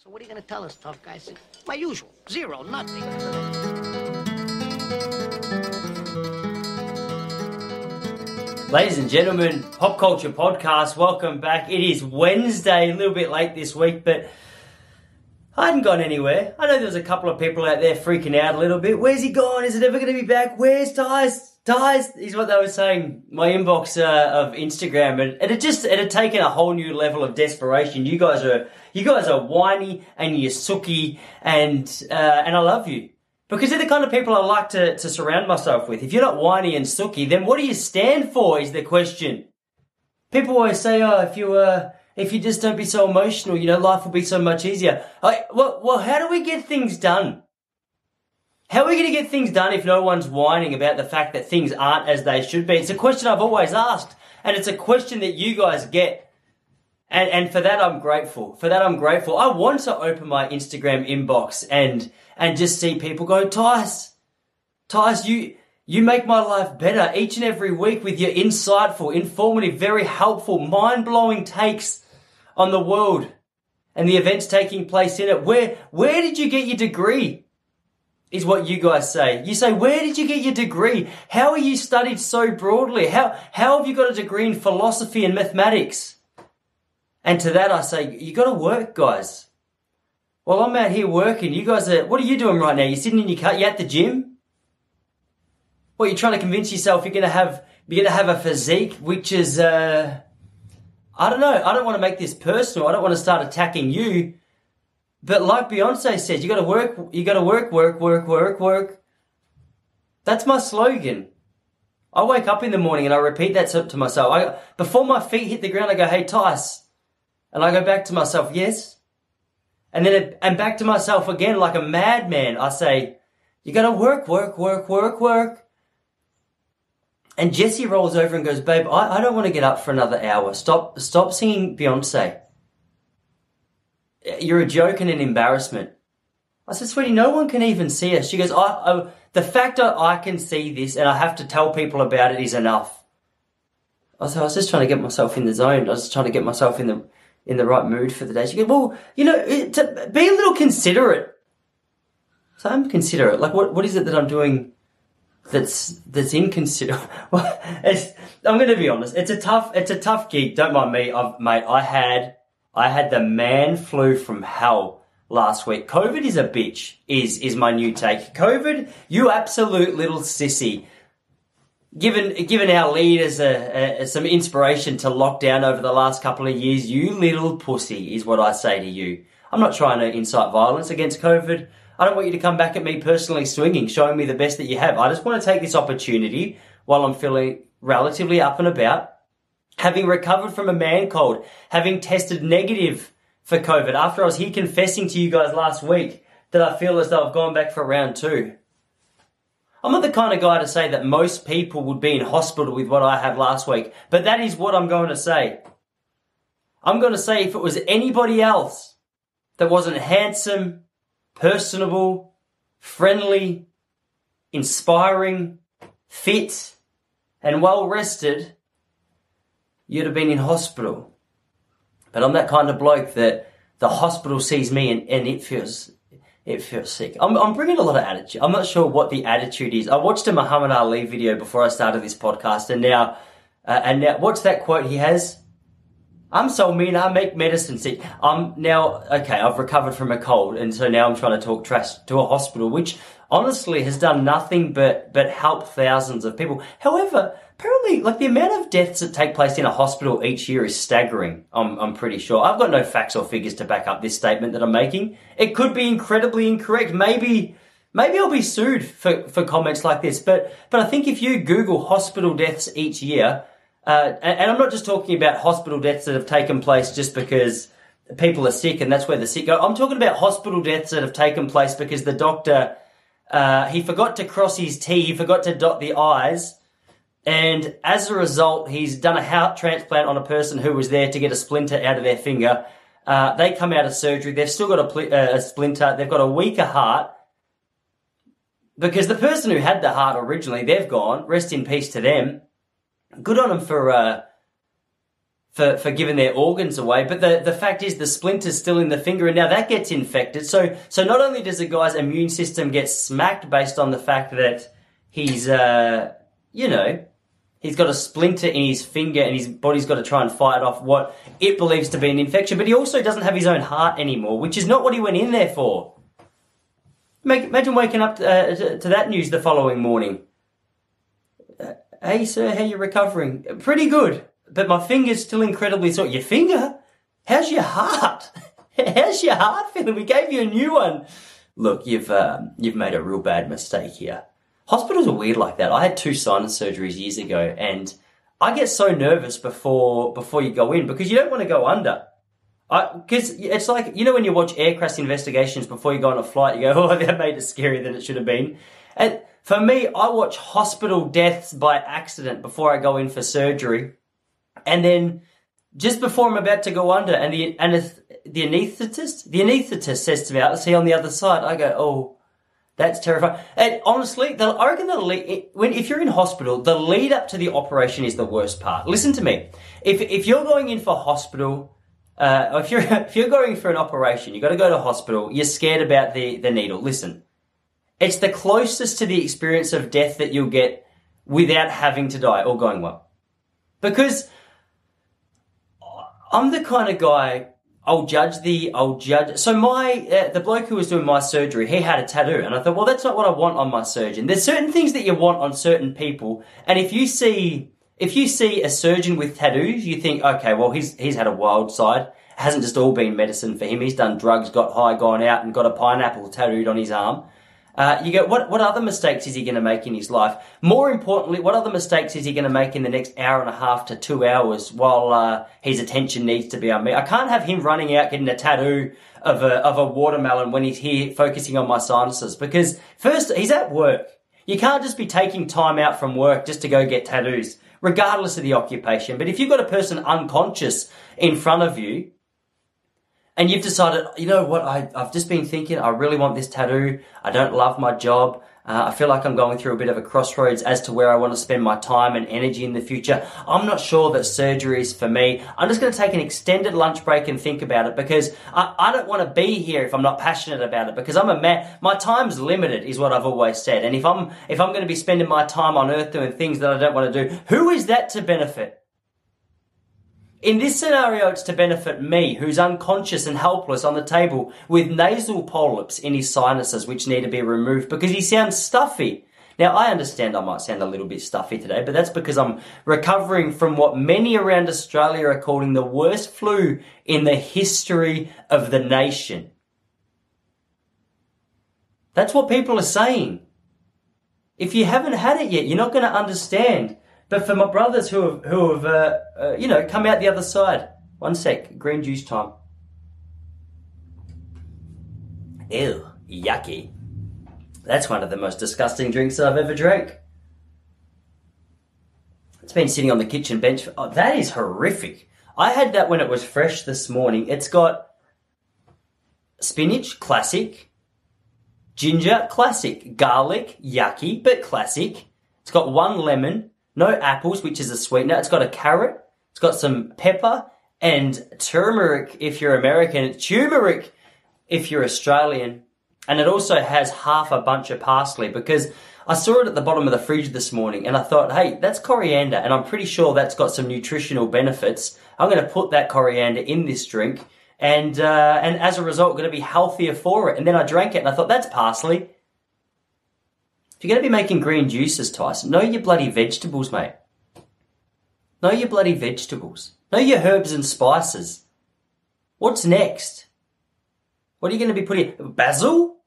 So what are you going to tell us, tough guy? My usual. Zero, nothing. Ladies and gentlemen, Pop Culture Podcast, welcome back. It is Wednesday, a little bit late this week, but I hadn't gone anywhere. I know there was a couple of people out there freaking out a little bit. Where's he gone? Is it ever going to be back? Where's Tice? Tice is what they were saying. My inbox uh, of Instagram, and it had just it had taken a whole new level of desperation. You guys are you guys are whiny and you're sooky, and uh, and I love you. Because they're the kind of people I like to, to surround myself with. If you're not whiny and sooky, then what do you stand for is the question. People always say, oh, if you, uh, if you just don't be so emotional, you know, life will be so much easier. I, well, well, how do we get things done? How are we going to get things done if no one's whining about the fact that things aren't as they should be? It's a question I've always asked, and it's a question that you guys get. And, and for that, I'm grateful. For that, I'm grateful. I want to open my Instagram inbox and, and just see people go, Tice, Tice, you, you make my life better each and every week with your insightful, informative, very helpful, mind-blowing takes on the world and the events taking place in it. Where, where did you get your degree? Is what you guys say. You say, where did you get your degree? How are you studied so broadly? How, how have you got a degree in philosophy and mathematics? And to that I say, you gotta work, guys. Well, I'm out here working. You guys are, what are you doing right now? You're sitting in your car, you at the gym? What, you're trying to convince yourself you're gonna have, you're gonna have a physique which is, uh, I don't know. I don't want to make this personal. I don't want to start attacking you. But like Beyonce said, you gotta work, you gotta work, work, work, work, work. That's my slogan. I wake up in the morning and I repeat that to myself. I, before my feet hit the ground, I go, hey, Tice. And I go back to myself, yes. And then, and back to myself again like a madman. I say, you gotta work, work, work, work, work. And Jesse rolls over and goes, babe, I, I don't want to get up for another hour. Stop, stop singing Beyonce. You're a joke and an embarrassment. I said, sweetie, no one can even see us. She goes, I, I, the fact that I can see this and I have to tell people about it is enough. I said, I was just trying to get myself in the zone. I was just trying to get myself in the, in the right mood for the day. She goes, well, you know, to be a little considerate. So I'm considerate. Like, what, what is it that I'm doing that's that's inconsiderate. Well, I'm going to be honest. It's a tough it's a tough gig. Don't mind me, I've, mate. I had I had the man flu from hell last week. COVID is a bitch. Is is my new take. COVID, you absolute little sissy. Given given our leaders a, a, some inspiration to lockdown over the last couple of years, you little pussy is what I say to you. I'm not trying to incite violence against COVID. I don't want you to come back at me personally swinging, showing me the best that you have. I just want to take this opportunity while I'm feeling relatively up and about, having recovered from a man cold, having tested negative for COVID after I was here confessing to you guys last week that I feel as though I've gone back for round two. I'm not the kind of guy to say that most people would be in hospital with what I had last week, but that is what I'm going to say. I'm going to say if it was anybody else that wasn't handsome, personable, friendly, inspiring, fit, and well rested, you'd have been in hospital. But I'm that kind of bloke that the hospital sees me and, and it feels it feels sick. I'm, I'm bringing a lot of attitude. I'm not sure what the attitude is. I watched a Muhammad Ali video before I started this podcast, and now, uh, and now, what's that quote he has? I'm so mean, I make medicine sick. I'm now, okay, I've recovered from a cold, and so now I'm trying to talk trash to a hospital, which honestly has done nothing but, but help thousands of people. However, apparently, like the amount of deaths that take place in a hospital each year is staggering. I'm, I'm pretty sure. I've got no facts or figures to back up this statement that I'm making. It could be incredibly incorrect. Maybe, maybe I'll be sued for, for comments like this, but, but I think if you Google hospital deaths each year, uh, and I'm not just talking about hospital deaths that have taken place just because people are sick and that's where the sick go. I'm talking about hospital deaths that have taken place because the doctor, uh, he forgot to cross his T, he forgot to dot the I's, and as a result, he's done a heart transplant on a person who was there to get a splinter out of their finger. Uh, they come out of surgery, they've still got a, pl- uh, a splinter, they've got a weaker heart, because the person who had the heart originally, they've gone, rest in peace to them good on them for uh, for, for giving their organs away. But the, the fact is the splinter's still in the finger and now that gets infected. So, so not only does the guy's immune system get smacked based on the fact that he's, uh, you know, he's got a splinter in his finger and his body's got to try and fight off what it believes to be an infection, but he also doesn't have his own heart anymore, which is not what he went in there for. Imagine waking up uh, to that news the following morning. Hey, sir, how you recovering? Pretty good but my finger's still incredibly sore. Your finger? How's your heart? How's your heart feeling? We gave you a new one. Look, you've um, you've made a real bad mistake here. Hospitals are weird like that. I had two sinus surgeries years ago, and I get so nervous before before you go in because you don't want to go under. I because it's like you know when you watch aircraft investigations before you go on a flight, you go, "Oh, that made it scarier than it should have been." And for me, I watch hospital deaths by accident before I go in for surgery and then just before I'm about to go under, and the and the anaesthetist, the anaesthetist says to me, "I see on the other side." I go, "Oh, that's terrifying." And honestly, the, I reckon the lead, when if you're in hospital, the lead up to the operation is the worst part. Listen to me. If if you're going in for hospital. Uh, if you're if you're going for an operation, you got to go to hospital. You're scared about the the needle. Listen, it's the closest to the experience of death that you'll get without having to die or going well, because I'm the kind of guy I'll judge the I'll judge. So my uh, the bloke who was doing my surgery, he had a tattoo, and I thought, well, that's not what I want on my surgeon. There's certain things that you want on certain people, and if you see if you see a surgeon with tattoos, you think, okay, well, he's he's had a wild side. It hasn't just all been medicine for him. He's done drugs, got high, gone out, and got a pineapple tattooed on his arm. Uh, you go, what, what other mistakes is he going to make in his life? More importantly, what other mistakes is he going to make in the next hour and a half to two hours while uh, his attention needs to be on me? I can't have him running out getting a tattoo of a, of a watermelon when he's here focusing on my sinuses because first, he's at work. You can't just be taking time out from work just to go get tattoos, regardless of the occupation. But if you've got a person unconscious in front of you, and you've decided, you know what, I, I've just been thinking, I really want this tattoo. I don't love my job. Uh, I feel like I'm going through a bit of a crossroads as to where I want to spend my time and energy in the future. I'm not sure that surgery is for me. I'm just going to take an extended lunch break and think about it because I, I don't want to be here if I'm not passionate about it because I'm a man. My time's limited is what I've always said. And if I'm, if I'm going to be spending my time on earth doing things that I don't want to do, who is that to benefit? In this scenario, it's to benefit me, who's unconscious and helpless on the table with nasal polyps in his sinuses, which need to be removed because he sounds stuffy. Now, I understand I might sound a little bit stuffy today, but that's because I'm recovering from what many around Australia are calling the worst flu in the history of the nation. That's what people are saying. If you haven't had it yet, you're not going to understand. But for my brothers who have, who have uh, uh, you know, come out the other side. One sec, green juice time. Ew, yucky. That's one of the most disgusting drinks I've ever drank. It's been sitting on the kitchen bench. For, oh, that is horrific. I had that when it was fresh this morning. It's got spinach, classic. Ginger, classic. Garlic, yucky, but classic. It's got one lemon, no apples, which is a sweetener. It's got a carrot. It's got some pepper and turmeric if you're American, turmeric if you're Australian. And it also has half a bunch of parsley because I saw it at the bottom of the fridge this morning and I thought, hey, that's coriander and I'm pretty sure that's got some nutritional benefits. I'm going to put that coriander in this drink and, uh, and as a result, going to be healthier for it. And then I drank it and I thought, that's parsley. If you're going to be making green juices, Tyson, know your bloody vegetables, mate. Know your bloody vegetables. Know your herbs and spices. What's next? What are you going to be putting? Basil?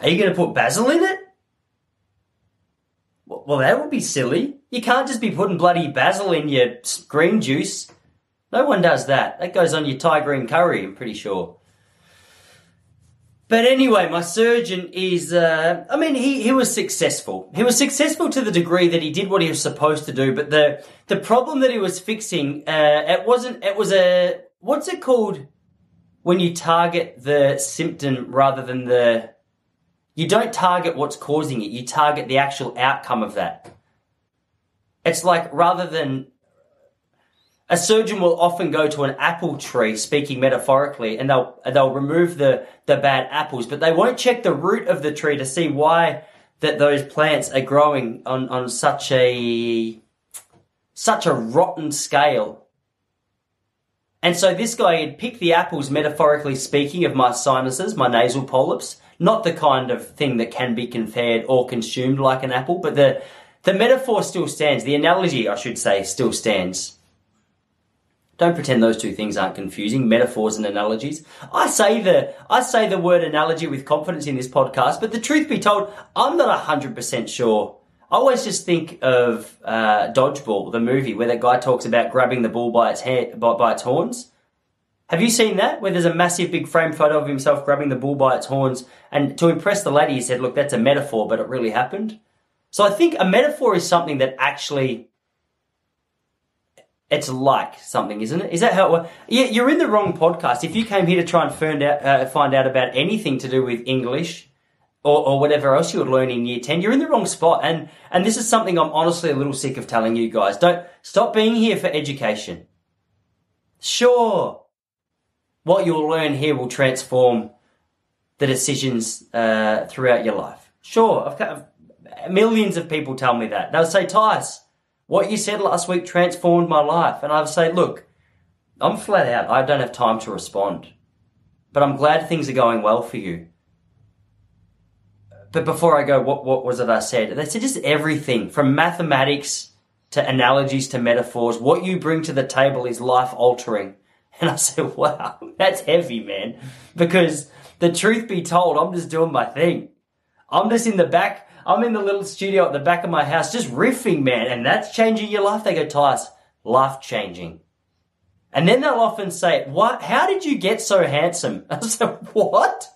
Are you going to put basil in it? Well, that would be silly. You can't just be putting bloody basil in your green juice. No one does that. That goes on your Thai green curry, I'm pretty sure. But anyway, my surgeon is, uh, I mean, he, he was successful. He was successful to the degree that he did what he was supposed to do, but the, the problem that he was fixing, uh, it wasn't, it was a, what's it called when you target the symptom rather than the, you don't target what's causing it, you target the actual outcome of that. It's like rather than a surgeon will often go to an apple tree, speaking metaphorically, and they'll they'll remove the the bad apples, but they won't check the root of the tree to see why that those plants are growing on on such a such a rotten scale. And so this guy had picked the apples, metaphorically speaking, of my sinuses, my nasal polyps, not the kind of thing that can be conferred or consumed like an apple, but the the metaphor still stands. The analogy, I should say, still stands. Don't pretend those two things aren't confusing, metaphors and analogies. I say the, I say the word analogy with confidence in this podcast, but the truth be told, I'm not 100% sure. I always just think of, uh, Dodgeball, the movie, where that guy talks about grabbing the ball by its hair, by, by its horns. Have you seen that? Where there's a massive big frame photo of himself grabbing the bull by its horns, and to impress the lady, he said, look, that's a metaphor, but it really happened. So I think a metaphor is something that actually it's like something, isn't it? Is that how it works? Yeah, you're in the wrong podcast. If you came here to try and find out, uh, find out about anything to do with English or, or whatever else you would learn in year 10, you're in the wrong spot. And, and this is something I'm honestly a little sick of telling you guys. Don't stop being here for education. Sure. What you'll learn here will transform the decisions, uh, throughout your life. Sure. I've got millions of people tell me that. They'll say, Tice, what you said last week transformed my life. And I say, look, I'm flat out. I don't have time to respond. But I'm glad things are going well for you. But before I go, what, what was it I said? They said just everything from mathematics to analogies to metaphors. What you bring to the table is life altering. And I said, wow, that's heavy, man. Because the truth be told, I'm just doing my thing. I'm just in the back I'm in the little studio at the back of my house just riffing, man, and that's changing your life. They go, Tice, life changing. And then they'll often say, what, how did you get so handsome? I said, what?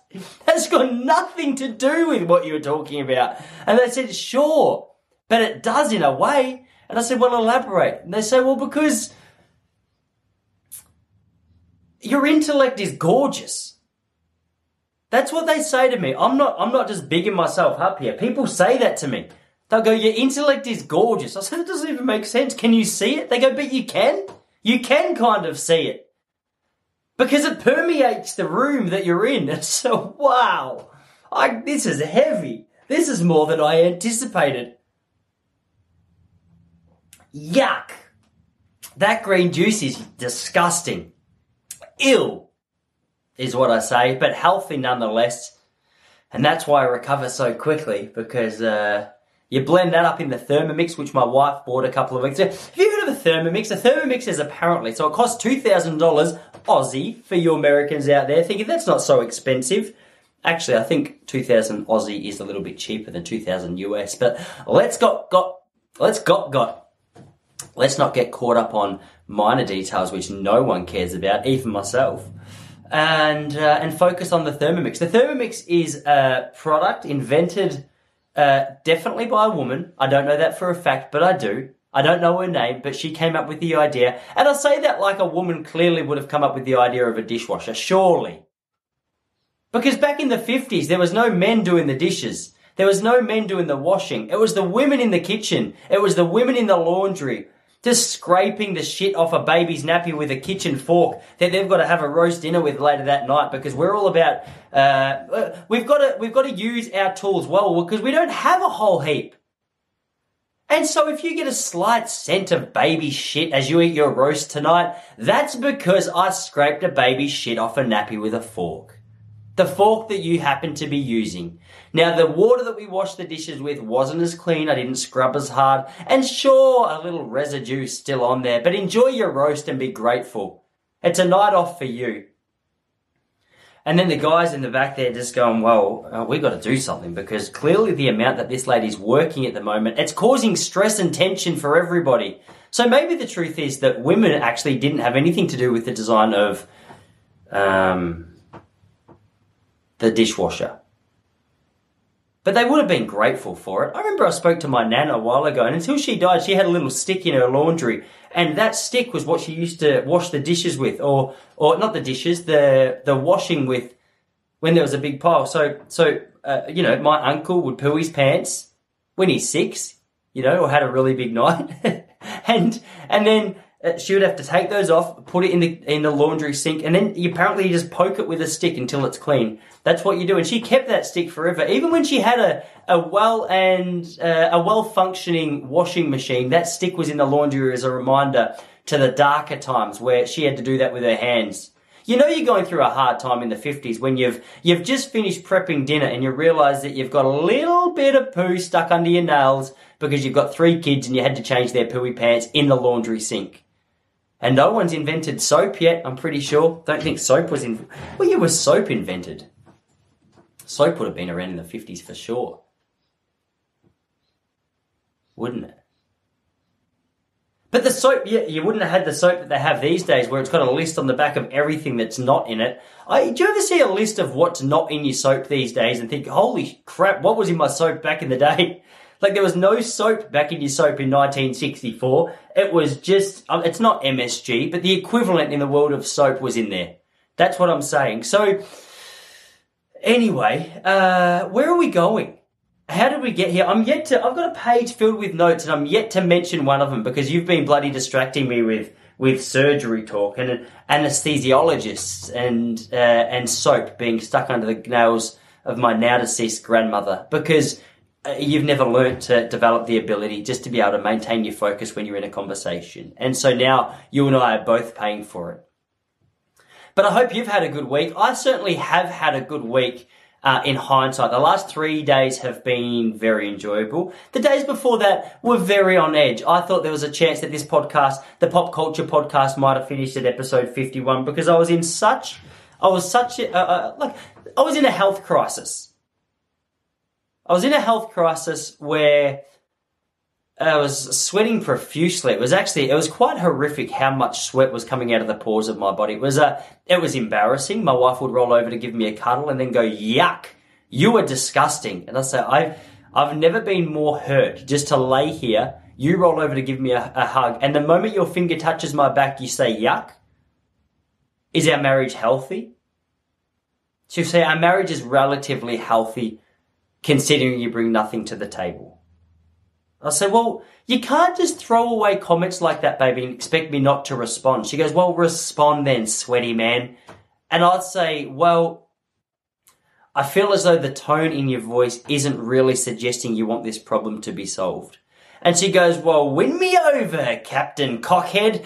That's got nothing to do with what you were talking about. And they said, sure, but it does in a way. And I said, well, elaborate. And they say, well, because your intellect is gorgeous. That's what they say to me. I'm not, I'm not just bigging myself up here. People say that to me. They'll go, your intellect is gorgeous. I said, it doesn't even make sense. Can you see it? They go, but you can. You can kind of see it. Because it permeates the room that you're in. It's so, wow. I, this is heavy. This is more than I anticipated. Yuck. That green juice is disgusting. Ill is what I say, but healthy nonetheless. And that's why I recover so quickly because uh, you blend that up in the Thermomix, which my wife bought a couple of weeks ago. Have you heard of a Thermomix? A Thermomix is apparently, so it costs $2,000 Aussie for you Americans out there thinking that's not so expensive. Actually, I think 2000 Aussie is a little bit cheaper than 2000 US, but let's got, got, let's got, got, let's not get caught up on minor details which no one cares about, even myself and uh, and focus on the Thermomix. The Thermomix is a product invented uh, definitely by a woman. I don't know that for a fact, but I do. I don't know her name, but she came up with the idea. And I say that like a woman clearly would have come up with the idea of a dishwasher, surely. Because back in the 50s, there was no men doing the dishes. There was no men doing the washing. It was the women in the kitchen. It was the women in the laundry just scraping the shit off a baby's nappy with a kitchen fork that they've got to have a roast dinner with later that night because we're all about uh, we've got to we've got to use our tools well because we don't have a whole heap. And so if you get a slight scent of baby shit as you eat your roast tonight, that's because I scraped a baby shit off a nappy with a fork. The fork that you happen to be using. Now, the water that we washed the dishes with wasn't as clean. I didn't scrub as hard. And sure, a little residue still on there, but enjoy your roast and be grateful. It's a night off for you. And then the guys in the back there just going, well, uh, we got to do something because clearly the amount that this lady's working at the moment, it's causing stress and tension for everybody. So maybe the truth is that women actually didn't have anything to do with the design of um, the dishwasher. But they would have been grateful for it. I remember I spoke to my nana a while ago, and until she died, she had a little stick in her laundry, and that stick was what she used to wash the dishes with, or or not the dishes, the the washing with, when there was a big pile. So so uh, you know, my uncle would poo his pants when he's six, you know, or had a really big night, and and then she would have to take those off, put it in the in the laundry sink, and then you, apparently you just poke it with a stick until it's clean. That's what you do, and she kept that stick forever. Even when she had a a well and uh, a well functioning washing machine, that stick was in the laundry as a reminder to the darker times where she had to do that with her hands. You know you're going through a hard time in the 50s when you've you've just finished prepping dinner and you realize that you've got a little bit of poo stuck under your nails because you've got three kids and you had to change their pooey pants in the laundry sink. And no one's invented soap yet, I'm pretty sure. Don't think soap was in. Well, yeah, was soap invented? Soap would have been around in the 50s for sure. Wouldn't it? But the soap, yeah, you wouldn't have had the soap that they have these days where it's got a list on the back of everything that's not in it. I, do you ever see a list of what's not in your soap these days and think, holy crap, what was in my soap back in the day? Like there was no soap back in your soap in 1964. It was just, um, it's not MSG, but the equivalent in the world of soap was in there. That's what I'm saying. So, anyway, uh, where are we going? How did we get here? I'm yet to, I've got a page filled with notes and I'm yet to mention one of them because you've been bloody distracting me with, with surgery talk and anesthesiologists and, uh, and soap being stuck under the nails of my now deceased grandmother because you've never learned to develop the ability just to be able to maintain your focus when you're in a conversation. And so now you and I are both paying for it. But I hope you've had a good week. I certainly have had a good week uh, in hindsight. The last three days have been very enjoyable. The days before that were very on edge. I thought there was a chance that this podcast, the pop culture podcast, might have finished at episode 51 because I was in such, I was such a, uh, uh, like, I was in a health crisis. I was in a health crisis where I was sweating profusely. It was actually, it was quite horrific how much sweat was coming out of the pores of my body. It was, uh, it was embarrassing. My wife would roll over to give me a cuddle and then go, yuck, you are disgusting. And I say, I've, I've never been more hurt just to lay here. You roll over to give me a, a hug. And the moment your finger touches my back, you say, yuck. Is our marriage healthy? So say our marriage is relatively healthy considering you bring nothing to the table. I say, well, you can't just throw away comments like that, baby, and expect me not to respond. She goes, well, respond then, sweaty man. And I'd say, well, I feel as though the tone in your voice isn't really suggesting you want this problem to be solved. And she goes, well, win me over, Captain Cockhead.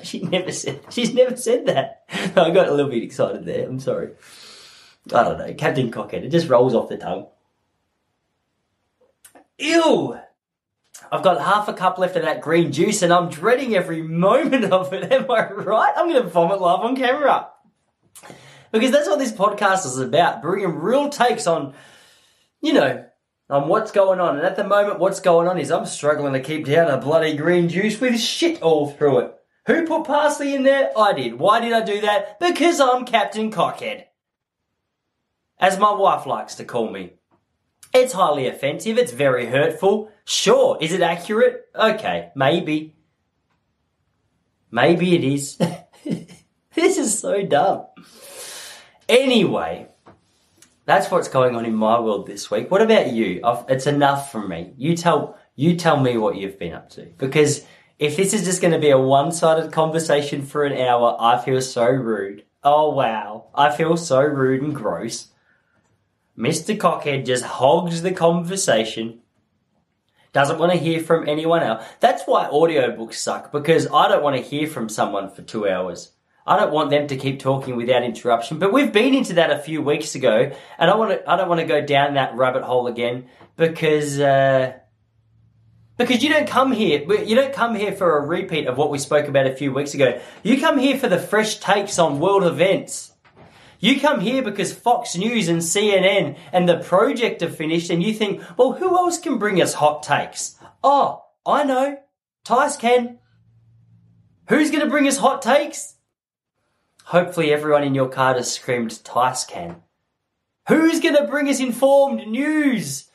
she never said, she's never said that. I got a little bit excited there. I'm sorry. I don't know. Captain Cockhead. It just rolls off the tongue. Ew! I've got half a cup left of that green juice and I'm dreading every moment of it. Am I right? I'm going to vomit live on camera. Because that's what this podcast is about. Bringing real takes on, you know, on what's going on. And at the moment, what's going on is I'm struggling to keep down a bloody green juice with shit all through it. Who put parsley in there? I did. Why did I do that? Because I'm Captain Cockhead. As my wife likes to call me. It's highly offensive. It's very hurtful. Sure. Is it accurate? Okay. Maybe. Maybe it is. this is so dumb. Anyway, that's what's going on in my world this week. What about you? It's enough from me. You tell, you tell me what you've been up to. Because if this is just going to be a one-sided conversation for an hour, I feel so rude. Oh wow. I feel so rude and gross. Mr. Cockhead just hogs the conversation. Doesn't want to hear from anyone else. That's why audiobooks suck, because I don't want to hear from someone for two hours. I don't want them to keep talking without interruption. But we've been into that a few weeks ago, and I want to, I don't want to go down that rabbit hole again because uh, because you don't come here you don't come here for a repeat of what we spoke about a few weeks ago. You come here for the fresh takes on world events. You come here because Fox News and CNN and The Project are finished and you think, well, who else can bring us hot takes? Oh, I know. Tice can. Who's going to bring us hot takes? Hopefully everyone in your car has screamed Tice can. Who's going to bring us informed news?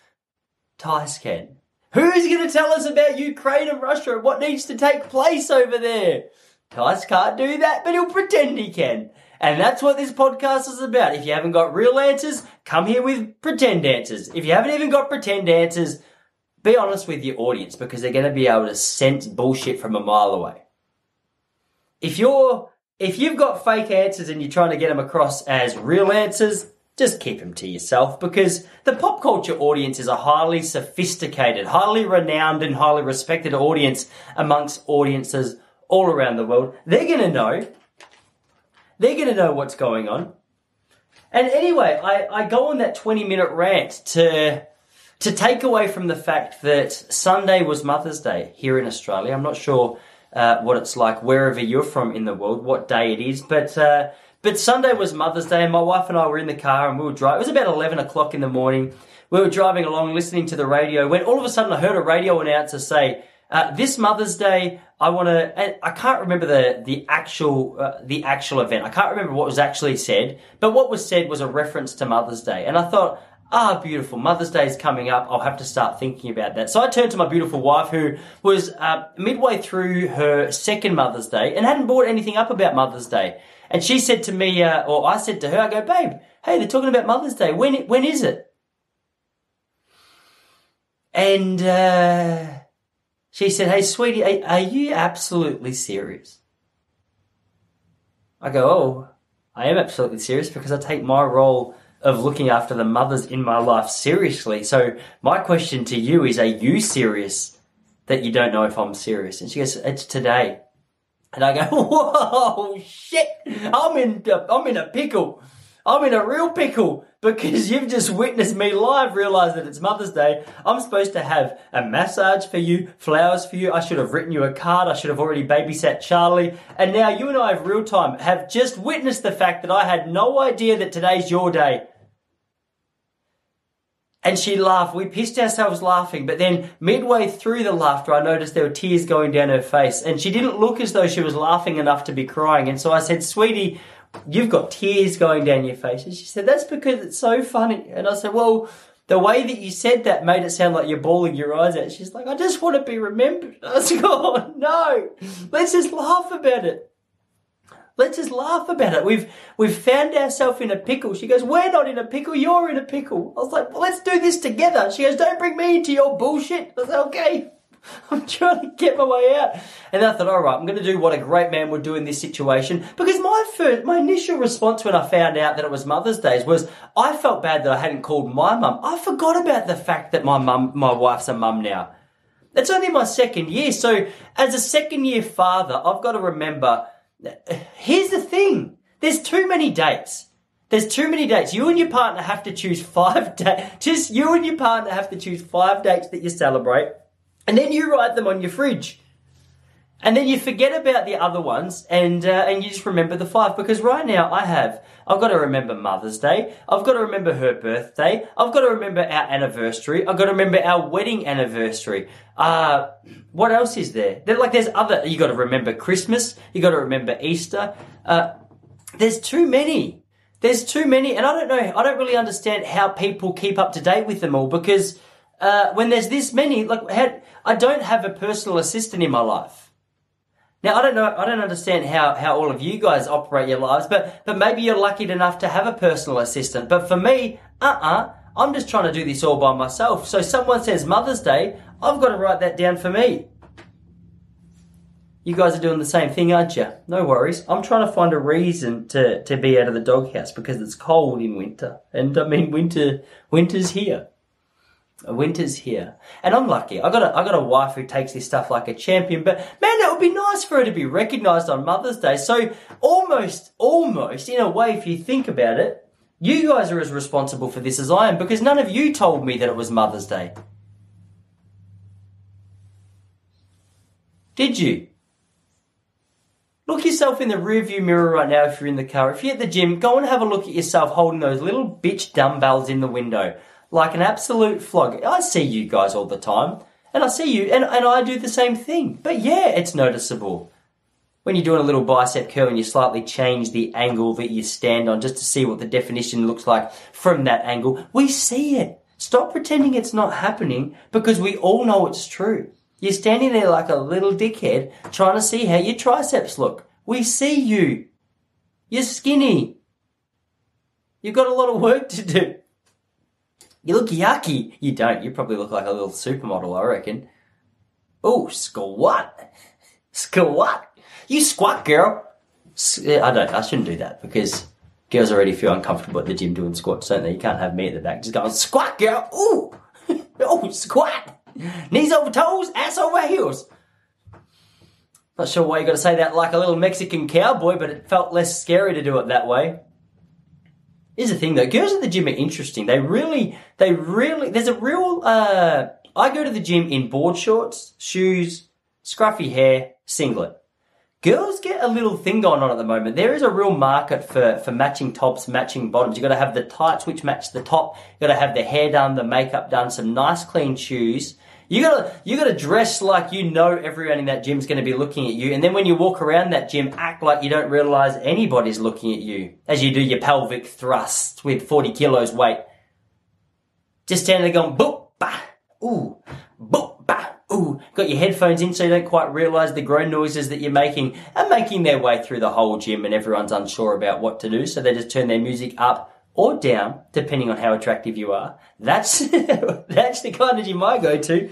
Tice can. Who's going to tell us about Ukraine and Russia and what needs to take place over there? Tice can't do that, but he'll pretend he can. And that's what this podcast is about. If you haven't got real answers, come here with pretend answers. If you haven't even got pretend answers, be honest with your audience because they're going to be able to sense bullshit from a mile away. if you're if you've got fake answers and you're trying to get them across as real answers, just keep them to yourself because the pop culture audience is a highly sophisticated, highly renowned, and highly respected audience amongst audiences all around the world. They're going to know. They're going to know what's going on. And anyway, I, I go on that 20 minute rant to to take away from the fact that Sunday was Mother's Day here in Australia. I'm not sure uh, what it's like wherever you're from in the world, what day it is, but uh, but Sunday was Mother's Day, and my wife and I were in the car and we were driving. It was about 11 o'clock in the morning. We were driving along, listening to the radio, when all of a sudden I heard a radio announcer say, uh, "This Mother's Day, I want to." I can't remember the the actual uh, the actual event. I can't remember what was actually said, but what was said was a reference to Mother's Day, and I thought, ah, beautiful. Mother's Day is coming up. I'll have to start thinking about that. So I turned to my beautiful wife, who was uh, midway through her second Mother's Day and hadn't bought anything up about Mother's Day. And she said to me, uh, or I said to her, I go, babe, hey, they're talking about Mother's Day. When when is it? And uh, she said, hey, sweetie, are, are you absolutely serious? I go, oh, I am absolutely serious because I take my role of looking after the mothers in my life seriously. So my question to you is, are you serious that you don't know if I'm serious? And she goes, it's today. And I go, whoa, shit, I'm in, I'm in a pickle. I'm in a real pickle because you've just witnessed me live realize that it's Mother's Day. I'm supposed to have a massage for you, flowers for you. I should have written you a card. I should have already babysat Charlie. And now you and I have real time have just witnessed the fact that I had no idea that today's your day. And she laughed. We pissed ourselves laughing. But then midway through the laughter, I noticed there were tears going down her face. And she didn't look as though she was laughing enough to be crying. And so I said, sweetie, you've got tears going down your face. And she said, that's because it's so funny. And I said, well, the way that you said that made it sound like you're bawling your eyes out. She's like, I just want to be remembered. I said, oh no, let's just laugh about it. Let's just laugh about it. We've we've found ourselves in a pickle. She goes, We're not in a pickle, you're in a pickle. I was like, Well, let's do this together. She goes, Don't bring me into your bullshit. I was like, Okay. I'm trying to get my way out. And I thought, all right, I'm going to do what a great man would do in this situation. Because my first, my initial response when I found out that it was Mother's Day was I felt bad that I hadn't called my mum. I forgot about the fact that my mum, my wife's a mum now. It's only my second year. So as a second year father, I've got to remember Here's the thing. There's too many dates. There's too many dates. You and your partner have to choose five dates. Just you and your partner have to choose five dates that you celebrate. And then you write them on your fridge. And then you forget about the other ones and, uh, and you just remember the five. Because right now I have, I've got to remember Mother's Day. I've got to remember her birthday. I've got to remember our anniversary. I've got to remember our wedding anniversary. Uh, what else is there? there like there's other, you got to remember Christmas. You got to remember Easter. Uh, there's too many. There's too many. And I don't know, I don't really understand how people keep up to date with them all because, uh, when there's this many, like, I don't have a personal assistant in my life. Now I don't know, I don't understand how, how all of you guys operate your lives, but, but maybe you're lucky enough to have a personal assistant. But for me, uh-uh, I'm just trying to do this all by myself. So someone says Mother's Day, I've got to write that down for me. You guys are doing the same thing, aren't you? No worries. I'm trying to find a reason to, to be out of the doghouse because it's cold in winter. And I mean, winter, winter's here. Winter's here, and I'm lucky. I got a I got a wife who takes this stuff like a champion. But man, it would be nice for her to be recognised on Mother's Day. So almost, almost in a way, if you think about it, you guys are as responsible for this as I am because none of you told me that it was Mother's Day. Did you? Look yourself in the rearview mirror right now if you're in the car. If you're at the gym, go and have a look at yourself holding those little bitch dumbbells in the window like an absolute flog. I see you guys all the time, and I see you, and, and I do the same thing. But yeah, it's noticeable. When you're doing a little bicep curl and you slightly change the angle that you stand on just to see what the definition looks like from that angle, we see it. Stop pretending it's not happening because we all know it's true. You're standing there like a little dickhead trying to see how your triceps look. We see you. You're skinny. You've got a lot of work to do. You look yucky. You don't. You probably look like a little supermodel, I reckon. Oh, squat. Squat. You squat, girl. I don't. I shouldn't do that because girls already feel uncomfortable at the gym doing squats, don't they? You can't have me at the back just going squat, girl. Ooh, oh, squat. Knees over toes, ass over heels. Not sure why you got to say that like a little Mexican cowboy, but it felt less scary to do it that way. Here's the thing though, girls at the gym are interesting. They really, they really, there's a real, uh, I go to the gym in board shorts, shoes, scruffy hair, singlet. Girls get a little thing going on at the moment. There is a real market for, for matching tops, matching bottoms. You've got to have the tights which match the top. You've got to have the hair done, the makeup done, some nice clean shoes. You gotta, you gotta dress like you know everyone in that gym's gonna be looking at you. And then when you walk around that gym, act like you don't realize anybody's looking at you as you do your pelvic thrusts with 40 kilos weight. Just standing there going, boop, bah, ooh, boop, bah, ooh. Got your headphones in so you don't quite realize the groan noises that you're making are making their way through the whole gym and everyone's unsure about what to do. So they just turn their music up or down, depending on how attractive you are. That's, that's the kind of gym I go to.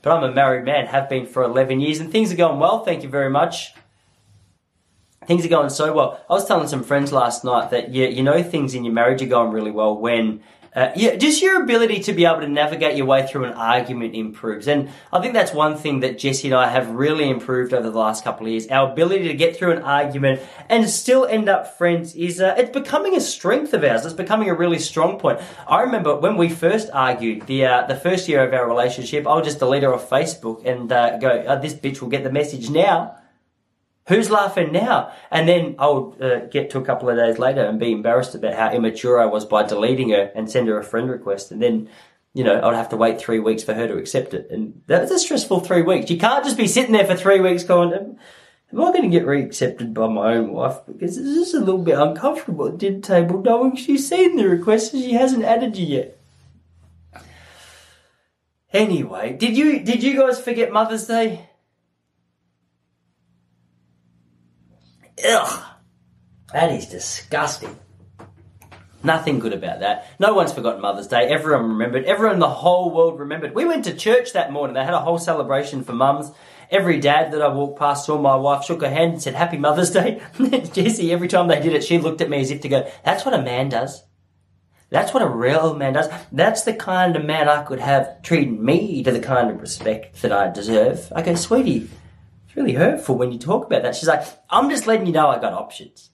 But I'm a married man, have been for 11 years, and things are going well, thank you very much. Things are going so well. I was telling some friends last night that you, you know things in your marriage are going really well when uh, yeah, just your ability to be able to navigate your way through an argument improves. And I think that's one thing that Jesse and I have really improved over the last couple of years. Our ability to get through an argument and still end up friends is, uh, it's becoming a strength of ours. It's becoming a really strong point. I remember when we first argued, the, uh, the first year of our relationship, I'll just delete her off Facebook and uh, go, oh, this bitch will get the message now. Who's laughing now? And then I would uh, get to a couple of days later and be embarrassed about how immature I was by deleting her and send her a friend request. And then, you know, I'd have to wait three weeks for her to accept it. And that was a stressful three weeks. You can't just be sitting there for three weeks going, am I going to get reaccepted by my own wife? Because it's just a little bit uncomfortable at dinner table knowing she's seen the request and she hasn't added you yet. Anyway, did you did you guys forget Mother's Day? Ugh. That is disgusting. Nothing good about that. No one's forgotten Mother's Day. Everyone remembered. Everyone in the whole world remembered. We went to church that morning. They had a whole celebration for mums. Every dad that I walked past saw my wife, shook her hand and said, Happy Mother's Day. Jesse, every time they did it, she looked at me as if to go, That's what a man does. That's what a real man does. That's the kind of man I could have treating me to the kind of respect that I deserve. I go, Sweetie, it's really hurtful when you talk about that. She's like, I'm just letting you know I got options.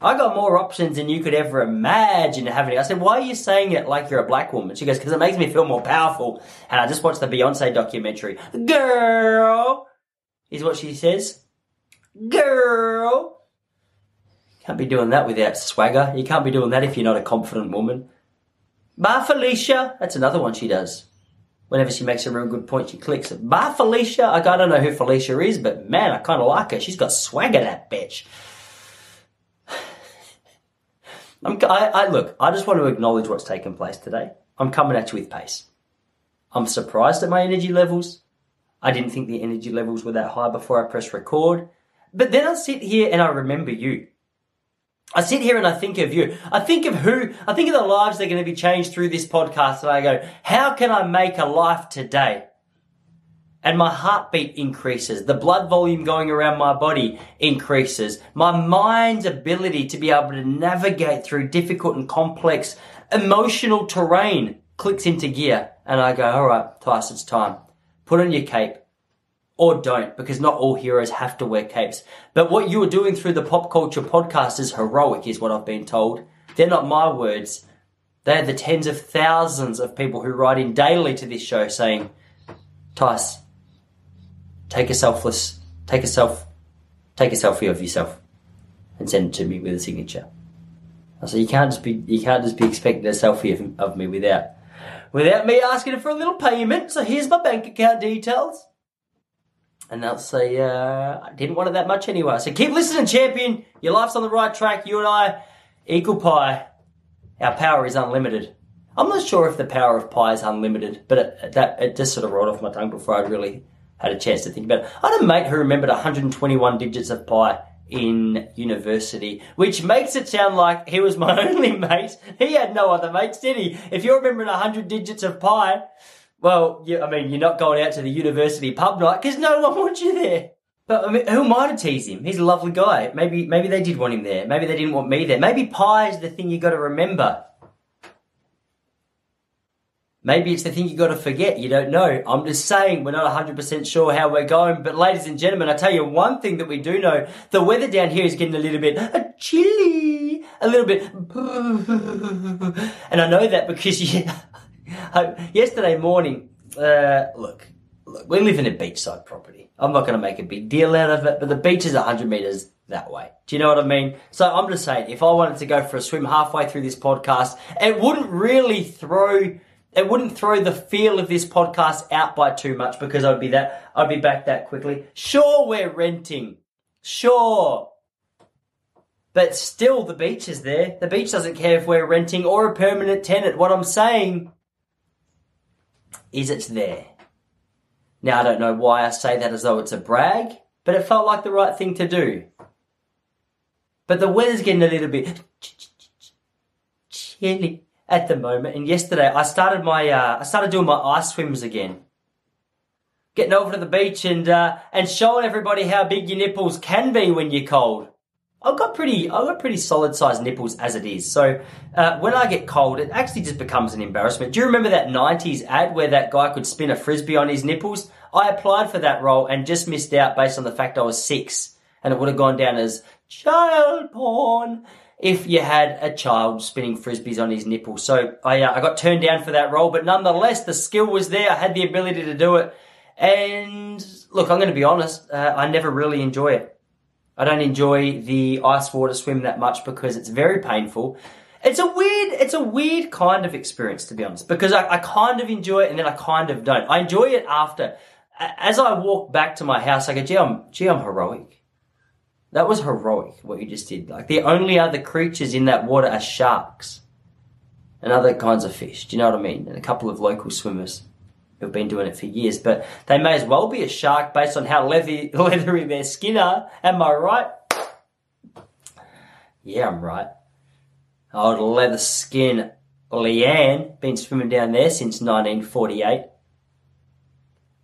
I got more options than you could ever imagine having. I said, why are you saying it like you're a black woman? She goes, because it makes me feel more powerful. And I just watched the Beyonce documentary. Girl, is what she says. Girl. Can't be doing that without swagger. You can't be doing that if you're not a confident woman. Bye, Felicia. That's another one she does whenever she makes a real good point, she clicks it. Bye, Felicia. I don't know who Felicia is, but man, I kind of like her. She's got swagger, that bitch. I'm, I, I, look, I just want to acknowledge what's taken place today. I'm coming at you with pace. I'm surprised at my energy levels. I didn't think the energy levels were that high before I press record. But then I sit here and I remember you. I sit here and I think of you. I think of who, I think of the lives that are going to be changed through this podcast and I go, how can I make a life today? And my heartbeat increases. The blood volume going around my body increases. My mind's ability to be able to navigate through difficult and complex emotional terrain clicks into gear. And I go, all right, Tice, it's time. Put on your cape or don't, because not all heroes have to wear capes. But what you are doing through the pop culture podcast is heroic, is what I've been told. They're not my words. They are the tens of thousands of people who write in daily to this show saying, Tice, take a selfless, take a self, take a selfie of yourself and send it to me with a signature. Said, you can't just be, you can't just be expecting a selfie of, of me without, without me asking for a little payment. So here's my bank account details. And they'll say, uh, I didn't want it that much anyway. So keep listening, champion. Your life's on the right track. You and I, equal pie. Our power is unlimited. I'm not sure if the power of pi is unlimited, but it, that, it just sort of rolled off my tongue before I really had a chance to think about it. I had a mate who remembered 121 digits of pi in university, which makes it sound like he was my only mate. He had no other mates, did he? If you're remembering 100 digits of pi, well, you, I mean, you're not going out to the university pub night because no one wants you there. But I mean, who am I to tease him? He's a lovely guy. Maybe, maybe they did want him there. Maybe they didn't want me there. Maybe pi is the thing you got to remember. Maybe it's the thing you got to forget. You don't know. I'm just saying we're not 100% sure how we're going. But ladies and gentlemen, I tell you one thing that we do know: the weather down here is getting a little bit uh, chilly, a little bit, and I know that because yeah, yesterday morning. Uh, look, look, we live in a beachside property. I'm not going to make a big deal out of it, but the beach is 100 meters that way. Do you know what I mean? So I'm just saying, if I wanted to go for a swim halfway through this podcast, it wouldn't really throw, it wouldn't throw the feel of this podcast out by too much because I'd be that, I'd be back that quickly. Sure, we're renting. Sure. But still, the beach is there. The beach doesn't care if we're renting or a permanent tenant. What I'm saying is it's there. Now, I don't know why I say that as though it's a brag, but it felt like the right thing to do. But the weather's getting a little bit chilly at the moment. And yesterday, I started my uh, I started doing my ice swims again, getting over to the beach and uh, and showing everybody how big your nipples can be when you're cold. I've got pretty, I've got pretty solid sized nipples as it is. So uh, when I get cold, it actually just becomes an embarrassment. Do you remember that '90s ad where that guy could spin a frisbee on his nipples? I applied for that role and just missed out based on the fact I was six, and it would have gone down as child porn if you had a child spinning frisbees on his nipples. So I, uh, I got turned down for that role, but nonetheless, the skill was there. I had the ability to do it. And look, I'm going to be honest, uh, I never really enjoy it. I don't enjoy the ice water swim that much because it's very painful. It's a weird, it's a weird kind of experience to be honest, because I, I kind of enjoy it and then I kind of don't. I enjoy it after. As I walk back to my house, I go, gee, I'm, gee, I'm heroic. That was heroic, what you just did. Like, the only other creatures in that water are sharks and other kinds of fish. Do you know what I mean? And a couple of local swimmers who've been doing it for years, but they may as well be a shark based on how leathery, leathery their skin are. Am I right? Yeah, I'm right. Old leather skin Leanne, been swimming down there since 1948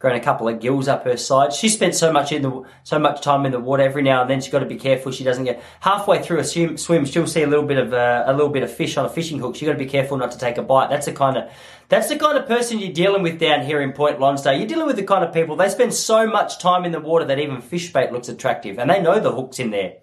grown a couple of gills up her side. She spent so much in the so much time in the water. Every now and then she's got to be careful she doesn't get halfway through a swim. swim she'll see a little bit of uh, a little bit of fish on a fishing hook. She's got to be careful not to take a bite. That's the kind of that's the kind of person you're dealing with down here in Point Lonsdale. You're dealing with the kind of people they spend so much time in the water that even fish bait looks attractive, and they know the hooks in there.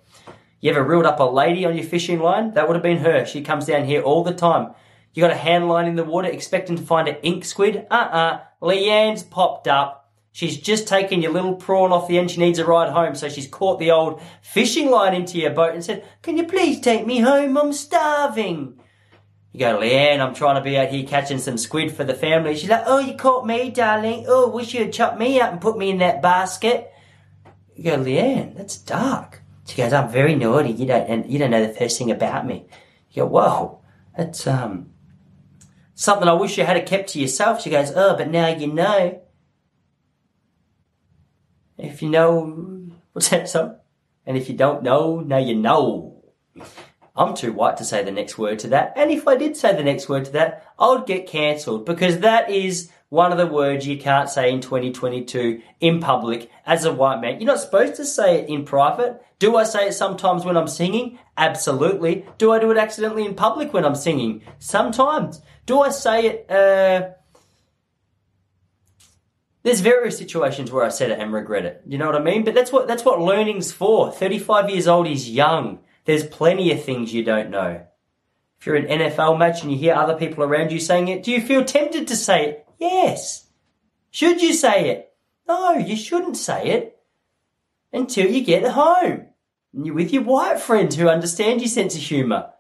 You ever reeled up a lady on your fishing line? That would have been her. She comes down here all the time. You got a hand line in the water expecting to find an ink squid? Uh-uh. Leanne's popped up She's just taken your little prawn off the end. She needs a ride home. So she's caught the old fishing line into your boat and said, Can you please take me home? I'm starving. You go, Leanne, I'm trying to be out here catching some squid for the family. She's like, Oh, you caught me, darling. Oh, wish you had chopped me up and put me in that basket. You go, Leanne, that's dark. She goes, I'm very naughty. You don't, and you don't know the first thing about me. You go, Whoa, that's, um, something I wish you had kept to yourself. She goes, Oh, but now you know. If you know, what's that song? And if you don't know, now you know. I'm too white to say the next word to that. And if I did say the next word to that, I would get cancelled because that is one of the words you can't say in 2022 in public as a white man. You're not supposed to say it in private. Do I say it sometimes when I'm singing? Absolutely. Do I do it accidentally in public when I'm singing? Sometimes. Do I say it, uh, there's various situations where I said it and regret it. You know what I mean? But that's what that's what learning's for. 35 years old is young. There's plenty of things you don't know. If you're in an NFL match and you hear other people around you saying it, do you feel tempted to say it? Yes. Should you say it? No, you shouldn't say it until you get home. And you're with your white friends who understand your sense of humour.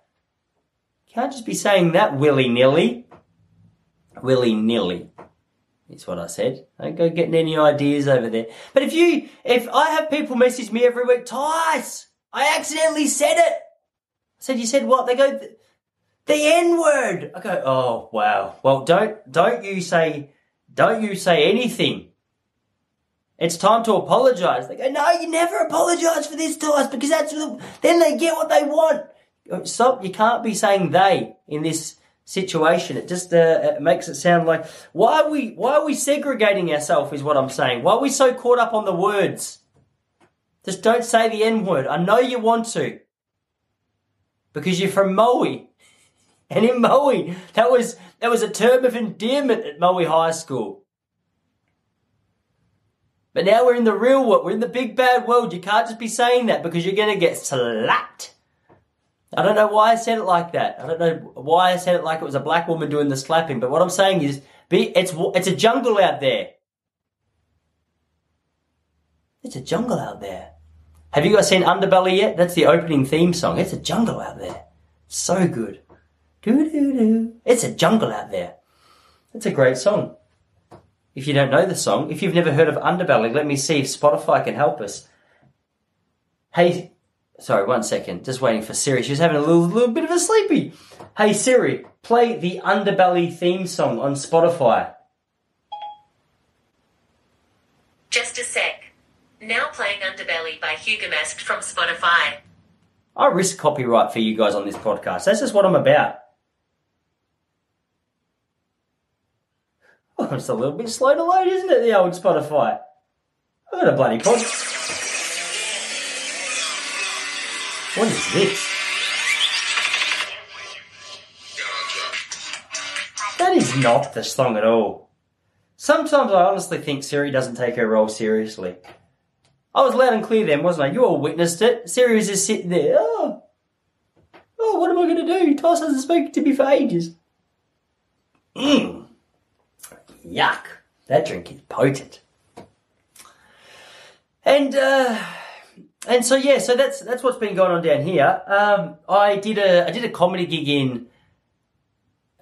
Can't just be saying that willy nilly. Willy nilly. Is what I said. Don't go getting any ideas over there. But if you, if I have people message me every week, Tice, I accidentally said it. I said, you said what? They go, the N word. I go, oh wow. Well, don't, don't you say, don't you say anything. It's time to apologize. They go, no, you never apologize for this, Tice, because that's, then they get what they want. Stop. You can't be saying they in this situation. It just uh, it makes it sound like why are we why are we segregating ourselves is what I'm saying. Why are we so caught up on the words? Just don't say the N word. I know you want to. Because you're from Moe. And in Moe, that was that was a term of endearment at Moe High School. But now we're in the real world. We're in the big bad world. You can't just be saying that because you're going to get slapped. I don't know why I said it like that. I don't know why I said it like it was a black woman doing the slapping. But what I'm saying is, be, it's it's a jungle out there. It's a jungle out there. Have you guys seen Underbelly yet? That's the opening theme song. It's a jungle out there. So good. Doo doo doo. It's a jungle out there. It's a great song. If you don't know the song, if you've never heard of Underbelly, let me see if Spotify can help us. Hey, sorry, one second. Just waiting for Siri. She's having a little, little bit of a sleepy. Hey Siri, play the Underbelly theme song on Spotify. Just a sec. Now playing Underbelly by Hugo Masked from Spotify. I risk copyright for you guys on this podcast. That's just what I'm about. Oh, it's a little bit slow to load, isn't it, the old Spotify? I've got a bloody pod. That is not the song at all. Sometimes I honestly think Siri doesn't take her role seriously. I was loud and clear then, wasn't I? You all witnessed it. Siri was just sitting there. Oh, oh what am I going to do? Toss hasn't spoken to me for ages. Mmm. Yuck. That drink is potent. And, uh, and so yeah, so that's that's what's been going on down here. Um, I did a I did a comedy gig in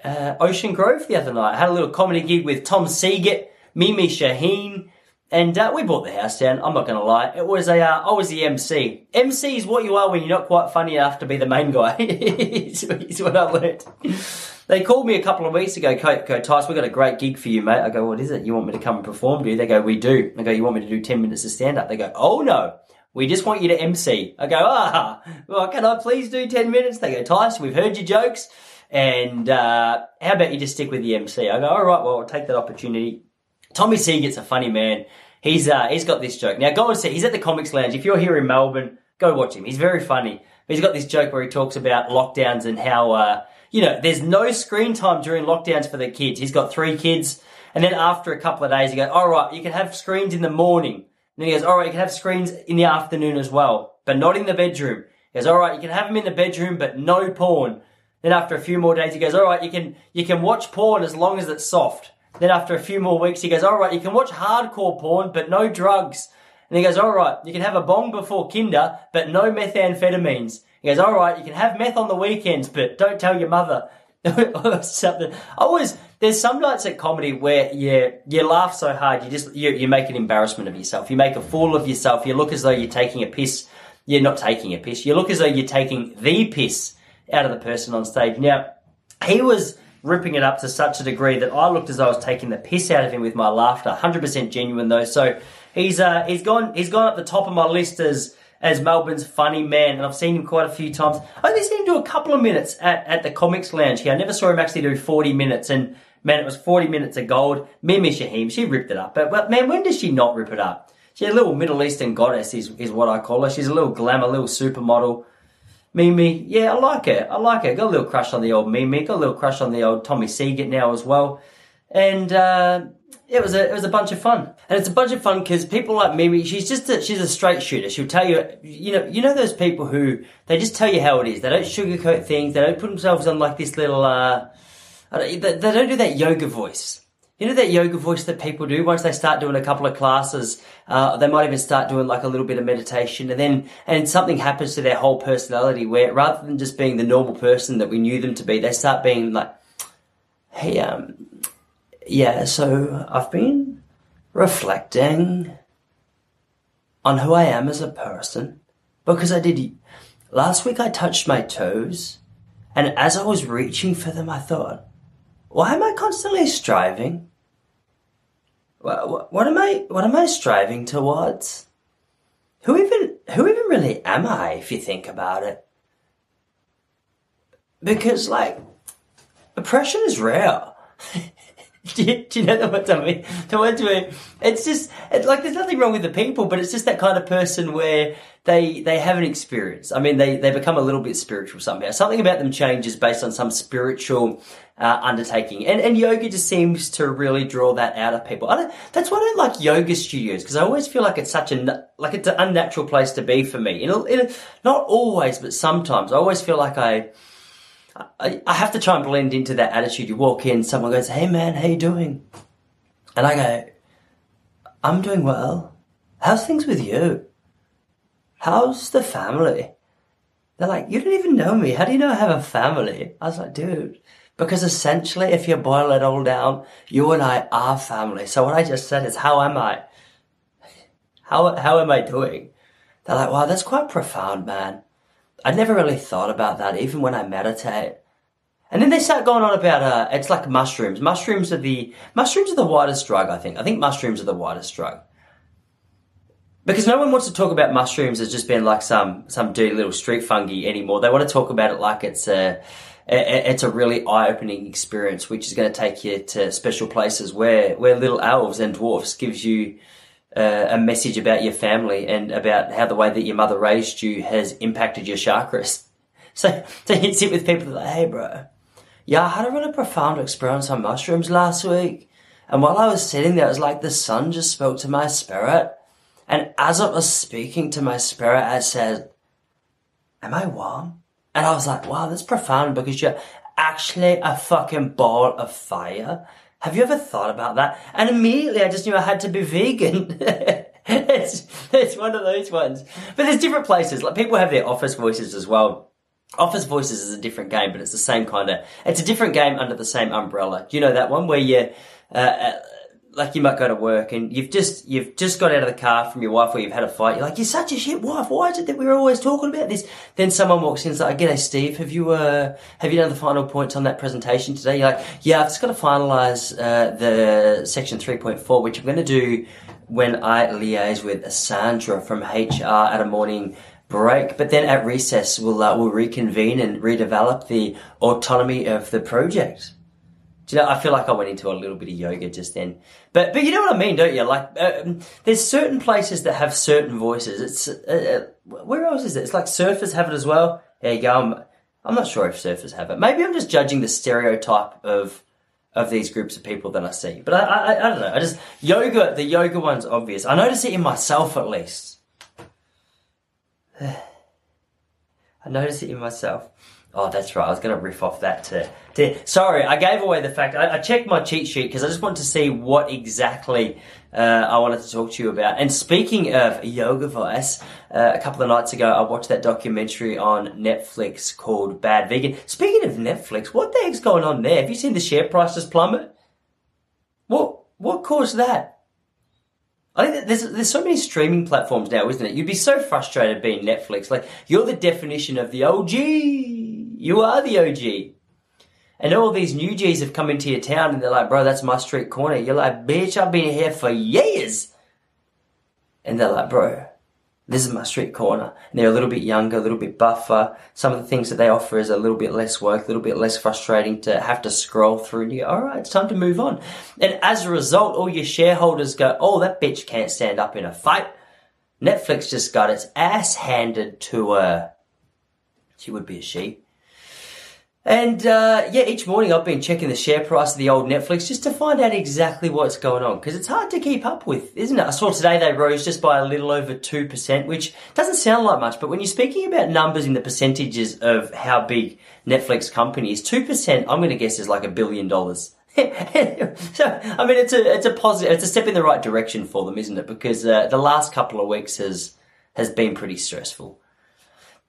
uh, Ocean Grove the other night. I had a little comedy gig with Tom Seagate, Mimi Shaheen, and uh, we bought the house down. I'm not going to lie. It was a uh, I was the MC. MC is what you are when you're not quite funny enough to be the main guy. is, what I learned. They called me a couple of weeks ago, go, go Tice, we've got a great gig for you, mate. I go, what is it? You want me to come and perform, do you? They go, we do. I go, you want me to do 10 minutes of stand up? They go, oh no, we just want you to MC. I go, ah, well, can I please do 10 minutes? They go, Tice, we've heard your jokes. And uh, how about you just stick with the MC? I go, all right, well, I'll take that opportunity. Tommy Seagate's a funny man. He's uh, he's got this joke. Now go and see. He's at the Comics Lounge. If you're here in Melbourne, go watch him. He's very funny. He's got this joke where he talks about lockdowns and how uh, you know there's no screen time during lockdowns for the kids. He's got three kids, and then after a couple of days, he goes, "All right, you can have screens in the morning." And he goes, "All right, you can have screens in the afternoon as well, but not in the bedroom." He goes, "All right, you can have them in the bedroom, but no porn." Then after a few more days, he goes, "All right, you can you can watch porn as long as it's soft." Then after a few more weeks, he goes, all right, you can watch hardcore porn, but no drugs. And he goes, all right, you can have a bong before kinder, but no methamphetamines. He goes, all right, you can have meth on the weekends, but don't tell your mother. Something. I always, there's some nights at comedy where you, you laugh so hard, you just, you, you make an embarrassment of yourself. You make a fool of yourself. You look as though you're taking a piss. You're not taking a piss. You look as though you're taking the piss out of the person on stage. Now, he was, ripping it up to such a degree that I looked as though I was taking the piss out of him with my laughter. 100% genuine though. So he's uh, he's gone he's gone up the top of my list as as Melbourne's funny man, and I've seen him quite a few times. I only seen him do a couple of minutes at, at the Comics Lounge here. I never saw him actually do 40 minutes, and man, it was 40 minutes of gold. Mimi Shaheen, she ripped it up. But, but man, when does she not rip it up? She's a little Middle Eastern goddess, is, is what I call her. She's a little glamour, little supermodel. Mimi, yeah, I like it. I like it. Got a little crush on the old Mimi. Got a little crush on the old Tommy Seagate now as well. And uh, it was a it was a bunch of fun. And it's a bunch of fun because people like Mimi, she's just a, she's a straight shooter. She'll tell you, you know, you know those people who they just tell you how it is. They don't sugarcoat things. They don't put themselves on like this little. Uh, they, they don't do that yoga voice. You know that yoga voice that people do once they start doing a couple of classes, uh, they might even start doing like a little bit of meditation, and then and something happens to their whole personality where rather than just being the normal person that we knew them to be, they start being like, "Hey, um, yeah, so I've been reflecting on who I am as a person because I did last week. I touched my toes, and as I was reaching for them, I thought." Why am I constantly striving? What, what am I? What am I striving towards? Who even? Who even really am I? If you think about it, because like oppression is real. do, you, do you know ones I mean? Ones where it's just like there's nothing wrong with the people, but it's just that kind of person where they they have an experience. I mean, they they become a little bit spiritual somehow. Something about them changes based on some spiritual uh, undertaking, and and yoga just seems to really draw that out of people. That's why I don't like yoga studios because I always feel like it's such a like it's an unnatural place to be for me. In a, not always, but sometimes I always feel like I. I, I have to try and blend into that attitude. You walk in, someone goes, "Hey man, how you doing?" And I go, "I'm doing well. How's things with you? How's the family?" They're like, "You don't even know me. How do you know I have a family?" I was like, "Dude." Because essentially, if you boil it all down, you and I are family. So what I just said is, how am I? How, how am I doing? They're like, wow, that's quite profound, man. I never really thought about that, even when I meditate. And then they start going on about, uh, it's like mushrooms. Mushrooms are the, mushrooms are the widest drug, I think. I think mushrooms are the widest drug. Because no one wants to talk about mushrooms as just being like some, some dirty little street fungi anymore. They want to talk about it like it's a, it's a really eye-opening experience, which is going to take you to special places where, where little elves and dwarfs gives you uh, a message about your family and about how the way that your mother raised you has impacted your chakras. So, so you sit with people like, hey bro, yeah, I had a really profound experience on mushrooms last week. And while I was sitting there, it was like the sun just spoke to my spirit. And as it was speaking to my spirit, it said, am I warm? And I was like, wow, that's profound because you're actually a fucking ball of fire. Have you ever thought about that? And immediately I just knew I had to be vegan. it's, it's one of those ones. But there's different places. Like people have their office voices as well. Office Voices is a different game, but it's the same kind of, it's a different game under the same umbrella. Do you know that one where you, uh, uh, like you might go to work and you've just, you've just got out of the car from your wife or you've had a fight. You're like, you're such a shit wife. Why is it that we're always talking about this? Then someone walks in and is like, g'day Steve, have you, uh, have you done the final points on that presentation today? You're like, yeah, I've just got to finalize, uh, the section 3.4, which I'm going to do when I liaise with Sandra from HR at a morning break, but then at recess we'll uh, we'll reconvene and redevelop the autonomy of the project. You know? I feel like I went into a little bit of yoga just then, but but you know what I mean, don't you? Like, um, there's certain places that have certain voices. It's uh, uh, where else is it? It's like surfers have it as well. There you go. I'm, I'm not sure if surfers have it. Maybe I'm just judging the stereotype of of these groups of people that I see. But I, I, I don't know. I just yoga. The yoga one's obvious. I notice it in myself at least. I notice it in myself. Oh, that's right. I was going to riff off that too. to, sorry, I gave away the fact. I, I checked my cheat sheet because I just wanted to see what exactly uh, I wanted to talk to you about. And speaking of yoga voice, uh, a couple of nights ago, I watched that documentary on Netflix called Bad Vegan. Speaking of Netflix, what the heck's going on there? Have you seen the share prices plummet? What what caused that? I think there's there's so many streaming platforms now, isn't it? You'd be so frustrated being Netflix. Like you're the definition of the OG. You are the OG. And all these new G's have come into your town and they're like, bro, that's my street corner. You're like, bitch, I've been here for years. And they're like, bro, this is my street corner. And they're a little bit younger, a little bit buffer. Some of the things that they offer is a little bit less work, a little bit less frustrating to have to scroll through and you go, all right, it's time to move on. And as a result, all your shareholders go, oh, that bitch can't stand up in a fight. Netflix just got its ass handed to her. She would be a she. And uh, yeah, each morning I've been checking the share price of the old Netflix just to find out exactly what's going on because it's hard to keep up with, isn't it? I saw today they rose just by a little over 2%, which doesn't sound like much, but when you're speaking about numbers in the percentages of how big Netflix company is, 2% I'm going to guess is like a billion dollars. so, I mean, it's a, it's a positive, it's a step in the right direction for them, isn't it? Because uh, the last couple of weeks has, has been pretty stressful.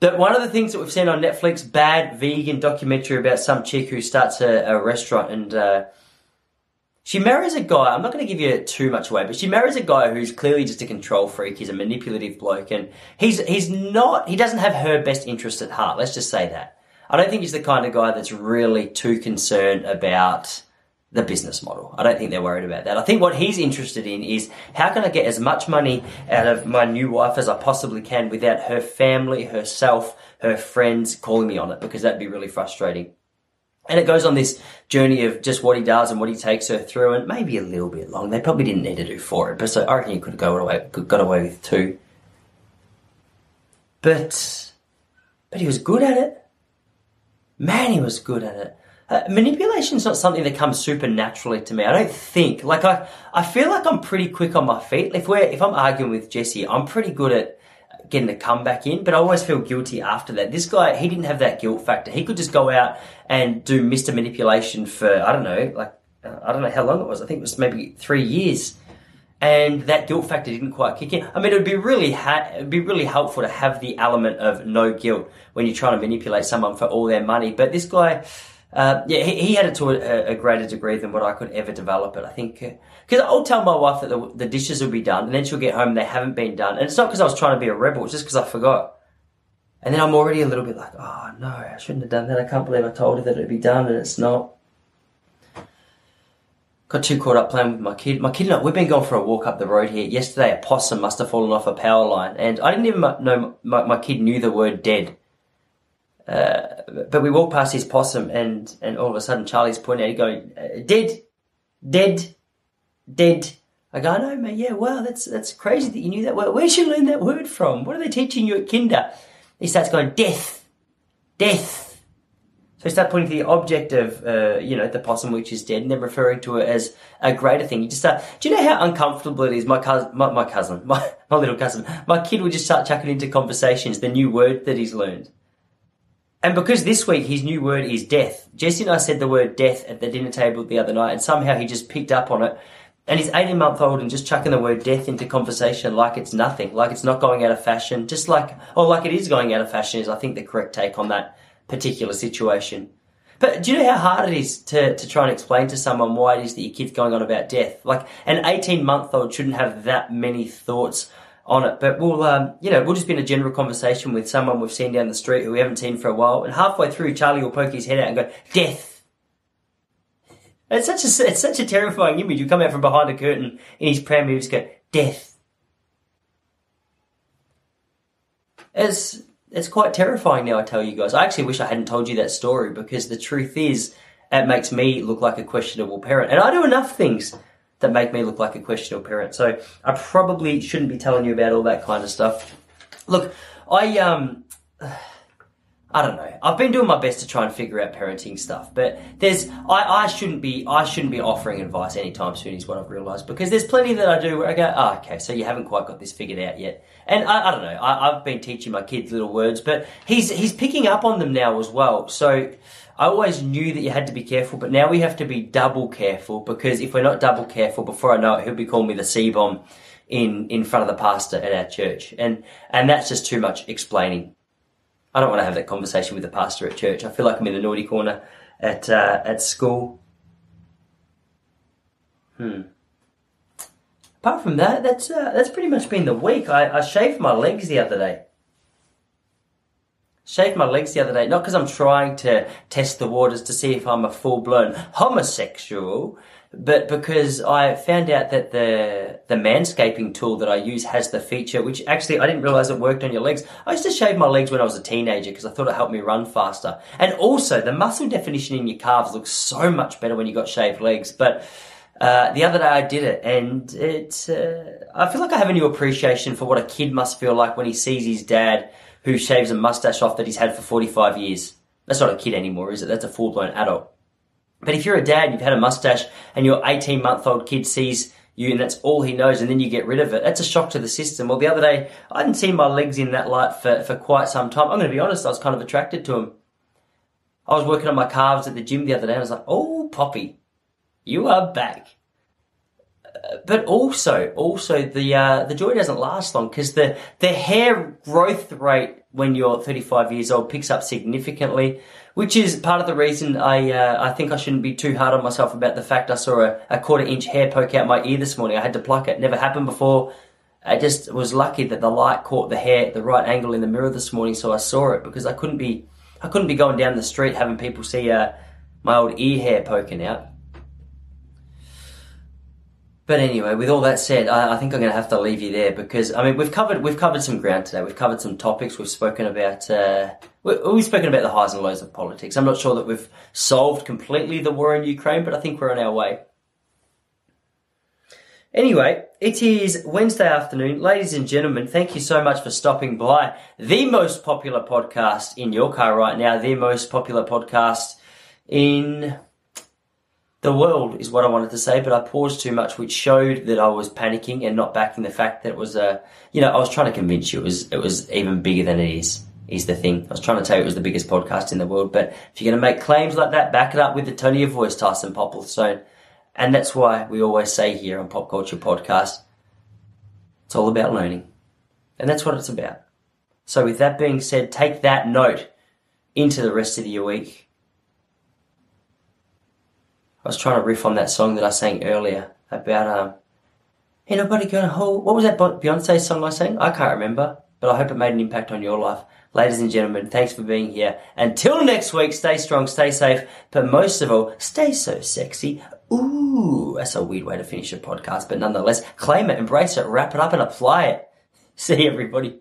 But one of the things that we've seen on Netflix, bad vegan documentary about some chick who starts a, a restaurant and uh, she marries a guy. I'm not going to give you too much away, but she marries a guy who's clearly just a control freak. He's a manipulative bloke, and he's he's not. He doesn't have her best interest at heart. Let's just say that. I don't think he's the kind of guy that's really too concerned about the business model. I don't think they're worried about that. I think what he's interested in is how can I get as much money out of my new wife as I possibly can without her family, herself, her friends calling me on it because that'd be really frustrating. And it goes on this journey of just what he does and what he takes her through, and maybe a little bit long. They probably didn't need to do four episodes. I reckon you could have got away, got away with two. But, but he was good at it. Man, he was good at it. Uh, manipulation is not something that comes supernaturally to me. I don't think. Like I, I feel like I'm pretty quick on my feet. If we're, if I'm arguing with Jesse, I'm pretty good at getting a comeback in, but I always feel guilty after that. This guy, he didn't have that guilt factor. He could just go out and do Mr. Manipulation for, I don't know, like, uh, I don't know how long it was. I think it was maybe three years. And that guilt factor didn't quite kick in. I mean, it would be really ha- it'd be really helpful to have the element of no guilt when you're trying to manipulate someone for all their money. But this guy, uh, yeah, he, he, had it to a, a, greater degree than what I could ever develop it. I think because I'll tell my wife that the, the, dishes will be done, and then she'll get home and they haven't been done, and it's not because I was trying to be a rebel; it's just because I forgot. And then I'm already a little bit like, oh no, I shouldn't have done that. I can't believe I told her that it'd be done, and it's not. Got too caught up playing with my kid. My kid and I, we've been going for a walk up the road here. Yesterday, a possum must have fallen off a power line, and I didn't even know my, my kid knew the word dead. Uh, but we walked past his possum, and, and all of a sudden Charlie's pointing at it, going, uh, "Dead, dead, dead." I go, "No, man. Yeah, wow, that's that's crazy that you knew that word. Where'd you learn that word from? What are they teaching you at Kinder?" He starts going, "Death, death." So he starts pointing to the object of, uh, you know, the possum which is dead, and then referring to it as a greater thing. You just start. Do you know how uncomfortable it is? My cousin, my, my cousin, my, my little cousin, my kid will just start chucking into conversations the new word that he's learned. And because this week his new word is death, Jesse and I said the word death at the dinner table the other night, and somehow he just picked up on it. And he's 18 month old and just chucking the word death into conversation like it's nothing, like it's not going out of fashion, just like, or like it is going out of fashion is, I think, the correct take on that particular situation. But do you know how hard it is to, to try and explain to someone why it is that your kid's going on about death? Like, an 18 month old shouldn't have that many thoughts on it. But we'll, um, you know, we'll just be in a general conversation with someone we've seen down the street who we haven't seen for a while, and halfway through, Charlie will poke his head out and go, "Death." It's such a it's such a terrifying image. You come out from behind a curtain in his pram, you just go, "Death." It's it's quite terrifying now. I tell you guys. I actually wish I hadn't told you that story because the truth is, it makes me look like a questionable parent, and I do enough things that make me look like a questionable parent. So I probably shouldn't be telling you about all that kind of stuff. Look, I um I don't know. I've been doing my best to try and figure out parenting stuff, but there's I, I shouldn't be I shouldn't be offering advice anytime soon is what I've realised because there's plenty that I do where I go, oh, okay, so you haven't quite got this figured out yet. And I, I don't know. I, I've been teaching my kids little words, but he's he's picking up on them now as well. So I always knew that you had to be careful, but now we have to be double careful because if we're not double careful, before I know it, he'll be calling me the C bomb in, in front of the pastor at our church. And, and that's just too much explaining. I don't want to have that conversation with the pastor at church. I feel like I'm in the naughty corner at, uh, at school. Hmm. Apart from that, that's, uh, that's pretty much been the week. I, I shaved my legs the other day shaved my legs the other day, not because I'm trying to test the waters to see if I'm a full blown homosexual, but because I found out that the the manscaping tool that I use has the feature, which actually I didn't realize it worked on your legs. I used to shave my legs when I was a teenager because I thought it helped me run faster. And also, the muscle definition in your calves looks so much better when you got shaved legs. But uh, the other day I did it, and it uh, I feel like I have a new appreciation for what a kid must feel like when he sees his dad who shaves a mustache off that he's had for 45 years. That's not a kid anymore, is it? That's a full blown adult. But if you're a dad, you've had a mustache, and your 18 month old kid sees you and that's all he knows, and then you get rid of it, that's a shock to the system. Well, the other day, I hadn't seen my legs in that light for, for quite some time. I'm going to be honest, I was kind of attracted to him. I was working on my calves at the gym the other day, and I was like, oh, Poppy, you are back but also, also the uh, the joy doesn't last long because the the hair growth rate when you're 35 years old picks up significantly, which is part of the reason I uh, I think I shouldn't be too hard on myself about the fact I saw a, a quarter inch hair poke out my ear this morning. I had to pluck it. Never happened before. I just was lucky that the light caught the hair at the right angle in the mirror this morning, so I saw it because I couldn't be I couldn't be going down the street having people see uh, my old ear hair poking out. But anyway, with all that said, I, I think I'm going to have to leave you there because I mean we've covered we've covered some ground today. We've covered some topics. We've spoken about uh, we, we've spoken about the highs and lows of politics. I'm not sure that we've solved completely the war in Ukraine, but I think we're on our way. Anyway, it is Wednesday afternoon. Ladies and gentlemen, thank you so much for stopping by. The most popular podcast in your car right now, the most popular podcast in the world is what I wanted to say, but I paused too much, which showed that I was panicking and not backing the fact that it was a, you know, I was trying to convince you it was, it was even bigger than it is, is the thing. I was trying to tell you it was the biggest podcast in the world, but if you're going to make claims like that, back it up with the tone of your voice, Tyson Popplestone. And that's why we always say here on Pop Culture Podcast, it's all about learning. And that's what it's about. So with that being said, take that note into the rest of your week. I was trying to riff on that song that I sang earlier about, um, ain't nobody gonna hold, what was that Beyonce song I sang? I can't remember, but I hope it made an impact on your life. Ladies and gentlemen, thanks for being here. Until next week, stay strong, stay safe, but most of all, stay so sexy. Ooh, that's a weird way to finish a podcast, but nonetheless, claim it, embrace it, wrap it up and apply it. See everybody.